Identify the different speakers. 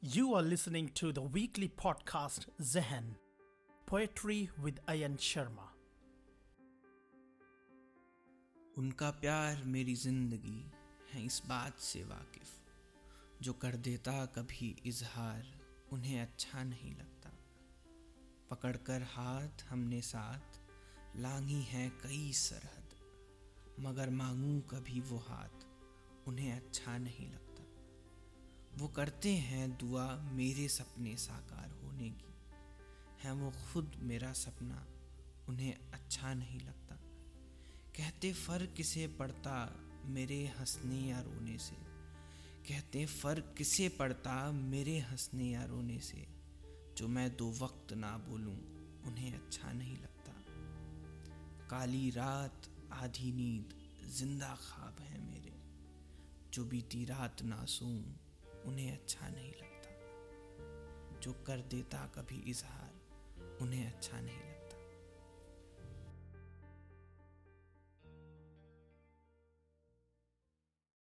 Speaker 1: You are listening to the weekly podcast, Zehen, Poetry with Ayan Sharma.
Speaker 2: उनका प्यार मेरी ज़िंदगी है इस बात से वाकिफ, जो कर देता कभी इजहार, उन्हें अच्छा नहीं लगता पकड़कर हाथ हमने साथ लांगी है कई सरहद, मगर मांगू कभी वो हाथ, उन्हें अच्छा नहीं लगता वो करते हैं दुआ मेरे सपने साकार होने की। है वो खुद मेरा सपना, उन्हें अच्छा नहीं लगता। कहते, फ़र्क किसे पड़ता मेरे हंसने या रोने से? कहते, फ़र्क किसे पड़ता मेरे हंसने या रोने से? जो मैं दो वक्त ना बोलूँ, उन्हें अच्छा नहीं लगता। काली रात, आधी नींद, ज़िंदा ख्वाब है मेरे। जो बीती रात ना सूं उन्हें अच्छा नहीं लगता। जो कर देता कभी इजहार उन्हें अच्छा नहीं लगता।